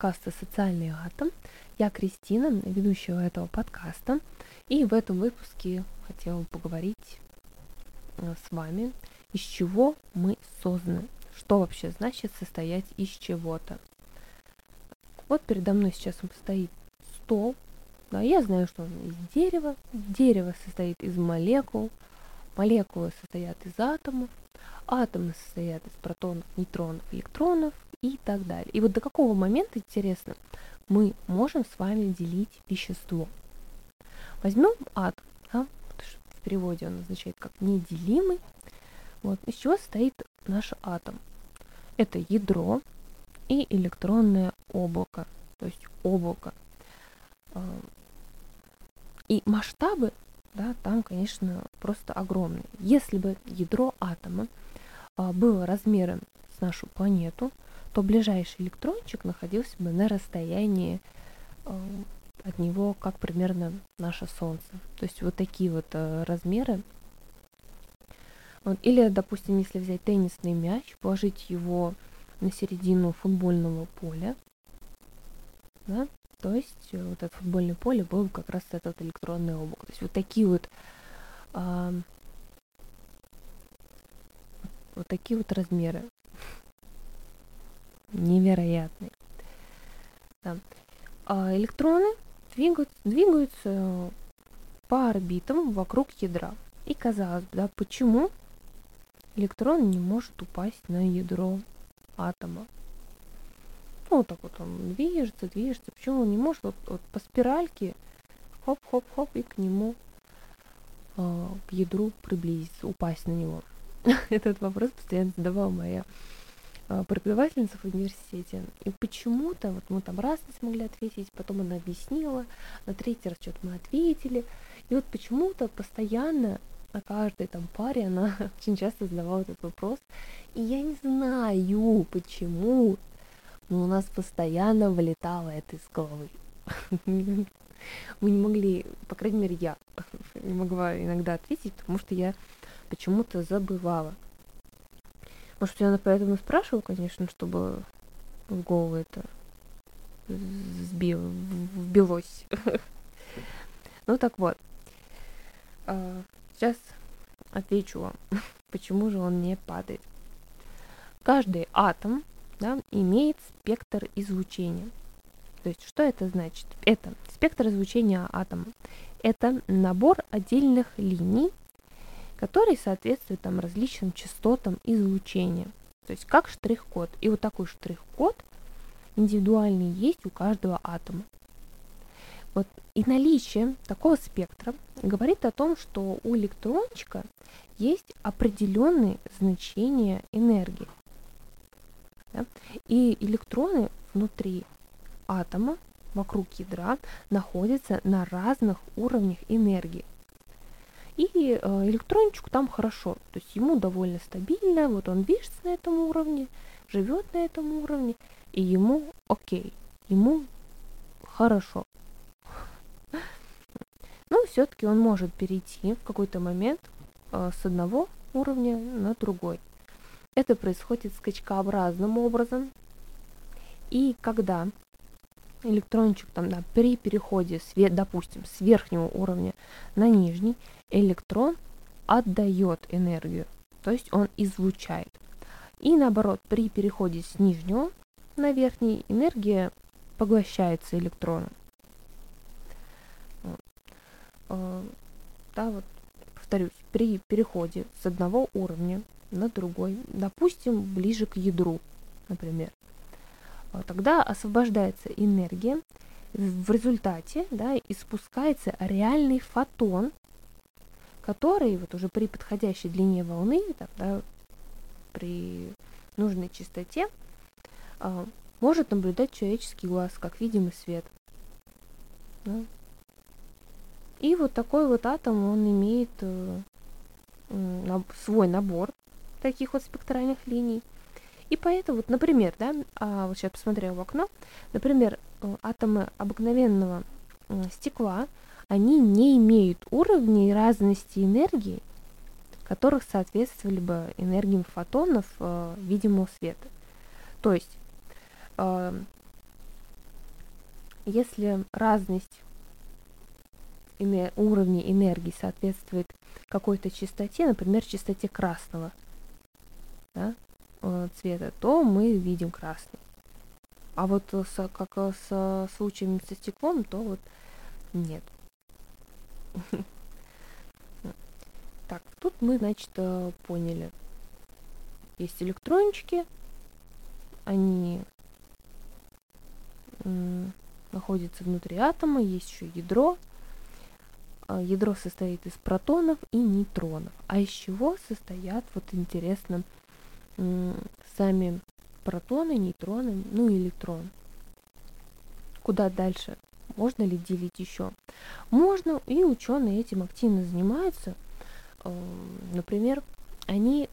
подкаста «Социальный атом». Я Кристина, ведущая этого подкаста. И в этом выпуске хотела поговорить э, с вами, из чего мы созданы. Что вообще значит состоять из чего-то. Вот передо мной сейчас стоит стол. Да, я знаю, что он из дерева. Дерево состоит из молекул. Молекулы состоят из атомов. Атомы состоят из протонов, нейтронов, электронов и так далее. И вот до какого момента, интересно, мы можем с вами делить вещество. Возьмем атом, да, в переводе он означает как неделимый. Вот, из чего состоит наш атом? Это ядро и электронное облако, то есть облако. А, и масштабы, да, там, конечно, просто огромные. Если бы ядро атома а, было размером с нашу планету, то ближайший электрончик находился бы на расстоянии а, от него, как примерно наше Солнце. То есть вот такие вот а, размеры. Или, допустим, если взять теннисный мяч, положить его на середину футбольного поля, да, то есть э, вот это футбольное поле было как раз этот электронный облак. То есть вот такие вот вот такие вот размеры. Невероятные. Да. А электроны двигаются, двигаются по орбитам вокруг ядра. И казалось бы, да, почему электрон не может упасть на ядро атома? Ну, вот так вот он движется, движется. Почему он не может вот, вот по спиральке хоп-хоп-хоп и к нему, э, к ядру приблизиться, упасть на него? Этот вопрос постоянно задавала моя а, преподавательница в университете. И почему-то, вот мы там раз не смогли ответить, потом она объяснила, на третий раз что-то мы ответили. И вот почему-то постоянно на каждой там паре она очень часто задавала этот вопрос. И я не знаю, почему, но у нас постоянно вылетало это из головы. Мы не могли, по крайней мере, я не могла иногда ответить, потому что я почему-то забывала. Может, я поэтому спрашивала, конечно, чтобы в голову это сбил, вбилось. Ну так вот. А, сейчас отвечу вам, почему же он не падает. Каждый атом да, имеет спектр излучения. То есть, что это значит? Это спектр излучения атома. Это набор отдельных линий который соответствует там различным частотам излучения. То есть как штрих-код. И вот такой штрих-код индивидуальный есть у каждого атома. Вот. И наличие такого спектра говорит о том, что у электрончика есть определенные значения энергии. Да? И электроны внутри атома, вокруг ядра, находятся на разных уровнях энергии. И э, электрончику там хорошо, то есть ему довольно стабильно, вот он движется на этом уровне, живет на этом уровне, и ему окей, ему хорошо. Но все-таки он может перейти в какой-то момент э, с одного уровня на другой. Это происходит скачкообразным образом. И когда электрончик там, да, при переходе, с, допустим, с верхнего уровня на нижний, электрон отдает энергию, то есть он излучает. И наоборот, при переходе с нижнего на верхний энергия поглощается электроном. А, да, вот, повторюсь, при переходе с одного уровня на другой, допустим, ближе к ядру, например, а, тогда освобождается энергия, в результате да, испускается реальный фотон, который вот уже при подходящей длине волны, там, да, при нужной частоте, э, может наблюдать человеческий глаз, как видимый свет. Да. И вот такой вот атом, он имеет э, э, свой набор таких вот спектральных линий. И поэтому, вот, например, да, а, вот сейчас посмотрела в окно, например, э, атомы обыкновенного стекла, они не имеют уровней разности энергии, которых соответствовали бы энергиям фотонов э, видимого света. То есть э, если разность энер- уровней энергии соответствует какой-то частоте, например, частоте красного да, э, цвета, то мы видим красный. А вот с, как с случаями со стеклом, то вот нет. Так, тут мы, значит, э, поняли. Есть электрончики, они находятся внутри атома, есть еще ядро. Ядро состоит из протонов и нейтронов. А из чего состоят, вот интересно, сами протоны, нейтроны, ну и электрон. Куда дальше? Можно ли делить еще? Можно, и ученые этим активно занимаются. Например, они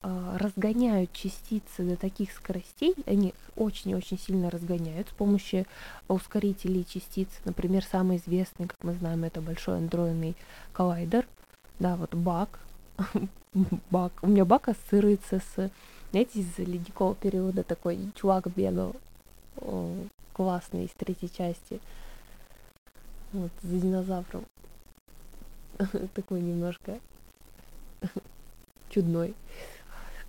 а, разгоняют частицы до таких скоростей, они очень-очень сильно разгоняют с помощью ускорителей частиц. Например, самый известный, как мы знаем, это большой андроидный коллайдер, да, вот БАК. БАК. У меня БАК ассоциируется с, знаете, из ледникового периода такой чувак бегал, классный, из третьей части. Вот, за динозавром. такой немножко чудной.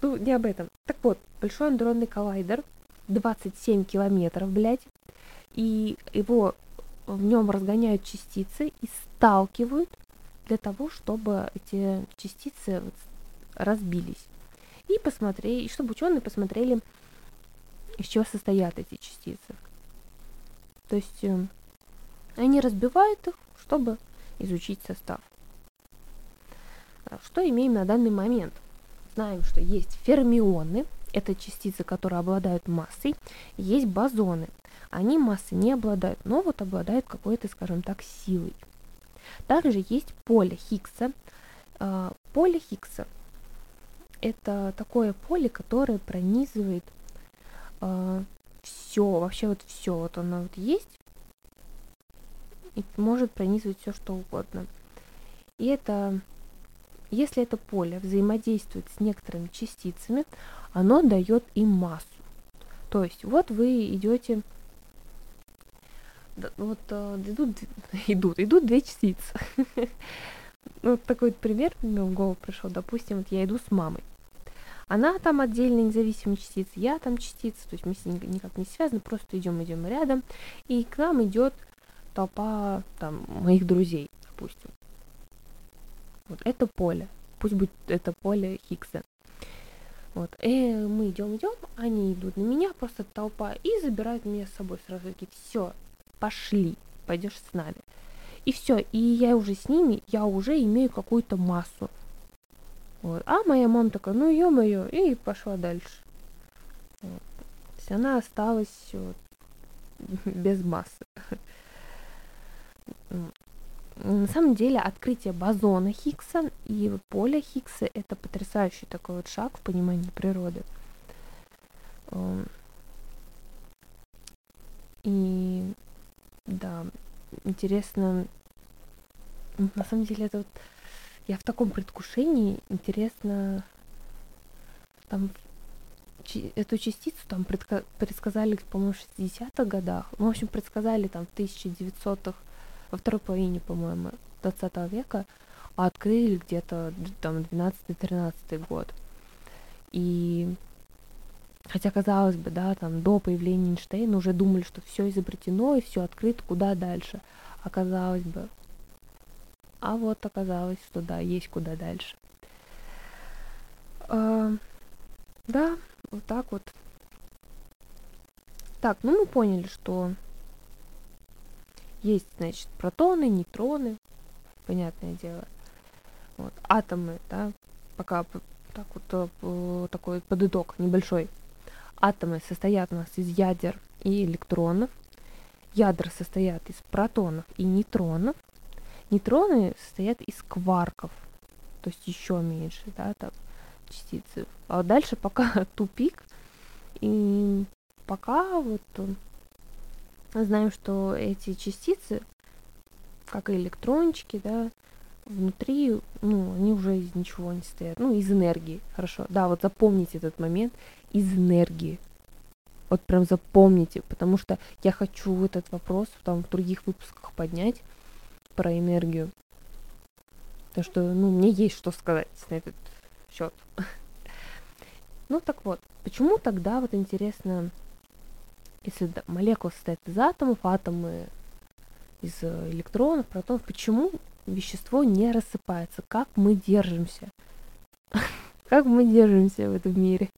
Ну, не об этом. Так вот, Большой андронный коллайдер, 27 километров, блядь, и его в нем разгоняют частицы и сталкивают для того, чтобы эти частицы разбились. И посмотрели, чтобы ученые посмотрели, из чего состоят эти частицы. То есть э, они разбивают их, чтобы изучить состав. Что имеем на данный момент? знаем, что есть фермионы, это частицы, которые обладают массой, есть бозоны. Они массы не обладают, но вот обладают какой-то, скажем так, силой. Также есть поле Хиггса. А, поле Хиггса – это такое поле, которое пронизывает а, все, вообще вот все, вот оно вот есть, и может пронизывать все, что угодно. И это если это поле взаимодействует с некоторыми частицами, оно дает им массу. То есть вот вы идете, вот э, идут, идут, идут две частицы. Вот такой пример мне в голову пришел. Допустим, вот я иду с мамой. Она там отдельная независимая частица, я там частица, то есть мы с ней никак не связаны, просто идем, идем рядом, и к нам идет толпа там моих друзей, допустим. Вот это поле. Пусть будет это поле Хиггса. Вот. И мы идем, идем, они идут на меня, просто толпа, и забирают меня с собой сразу. Такие, все, пошли, пойдешь с нами. И все, и я уже с ними, я уже имею какую-то массу. Вот. А моя мама такая, ну ё-моё, и пошла дальше. Вот. То есть она осталась вот, без массы. На самом деле открытие бозона Хиггса и поля Хиггса это потрясающий такой вот шаг в понимании природы. Эм, и да, интересно, на самом деле это вот я в таком предвкушении, интересно, там эту частицу там предсказали, по-моему, в 60-х годах. Ну, в общем, предсказали там в 1900-х во второй половине, по-моему, 20 века, а открыли где-то там 12-13 год. И хотя, казалось бы, да, там до появления Эйнштейна уже думали, что все изобретено и все открыто, куда дальше. Оказалось бы. А вот оказалось, что да, есть куда дальше. А, да, вот так вот. Так, ну мы поняли, что есть, значит, протоны, нейтроны, понятное дело. Вот, атомы, да, пока так вот э, такой под итог небольшой. Атомы состоят у нас из ядер и электронов. Ядра состоят из протонов и нейтронов. Нейтроны состоят из кварков, то есть еще меньше, да, там частицы. А дальше пока тупик, и пока вот знаем, что эти частицы, как и электрончики, да, внутри, ну, они уже из ничего не стоят, ну, из энергии, хорошо, да, вот запомните этот момент, из энергии, Вот прям запомните, потому что я хочу этот вопрос там в других выпусках поднять про энергию. Потому что, ну, мне есть что сказать на этот счет. Ну так вот, почему тогда, вот интересно, если молекула состоит из атомов, атомы из э, электронов, протонов, почему вещество не рассыпается? Как мы держимся? Как мы держимся в этом мире?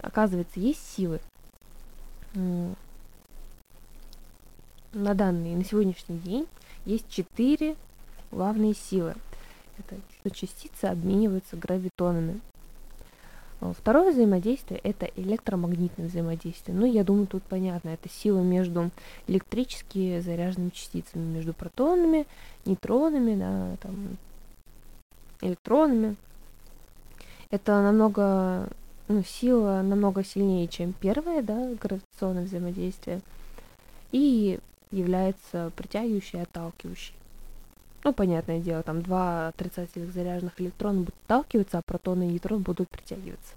Оказывается, есть силы. На данный, на сегодняшний день есть четыре главные силы. Это что частицы обмениваются гравитонами. Второе взаимодействие – это электромагнитное взаимодействие. Ну, я думаю, тут понятно. Это сила между электрически заряженными частицами, между протонами, нейтронами, да, там, электронами. Это намного, ну, сила намного сильнее, чем первое, да, гравитационное взаимодействие. И является притягивающей и отталкивающей. Ну, понятное дело, там два отрицательных заряженных электрона будут отталкиваться, а протоны и нейтроны будут притягиваться.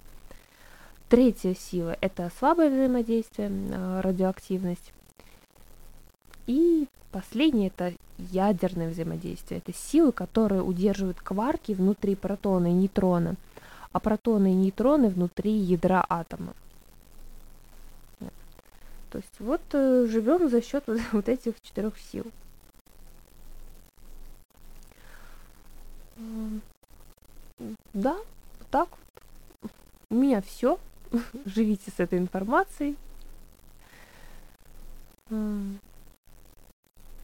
Третья сила – это слабое взаимодействие, а, радиоактивность. И последнее – это ядерное взаимодействие. Это силы, которые удерживают кварки внутри протона и нейтрона, а протоны и нейтроны внутри ядра атома. То есть вот э, живем за счет вот, вот этих четырех сил. Да, так. У меня все. Живите с этой информацией.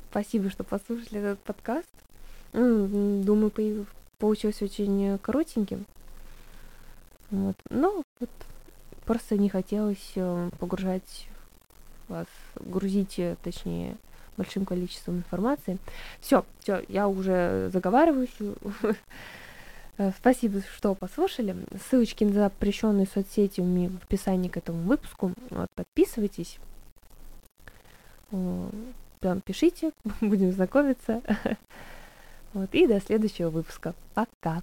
Спасибо, что послушали этот подкаст. Думаю, получился очень коротеньким. Вот. Но вот просто не хотелось э, погружать вас, грузить, точнее, большим количеством информации. Все, все, я уже заговариваюсь. Спасибо, что послушали. Ссылочки на запрещенные соцсети у меня в описании к этому выпуску. Вот, подписывайтесь. Прям пишите, будем знакомиться. Вот, и до следующего выпуска. Пока.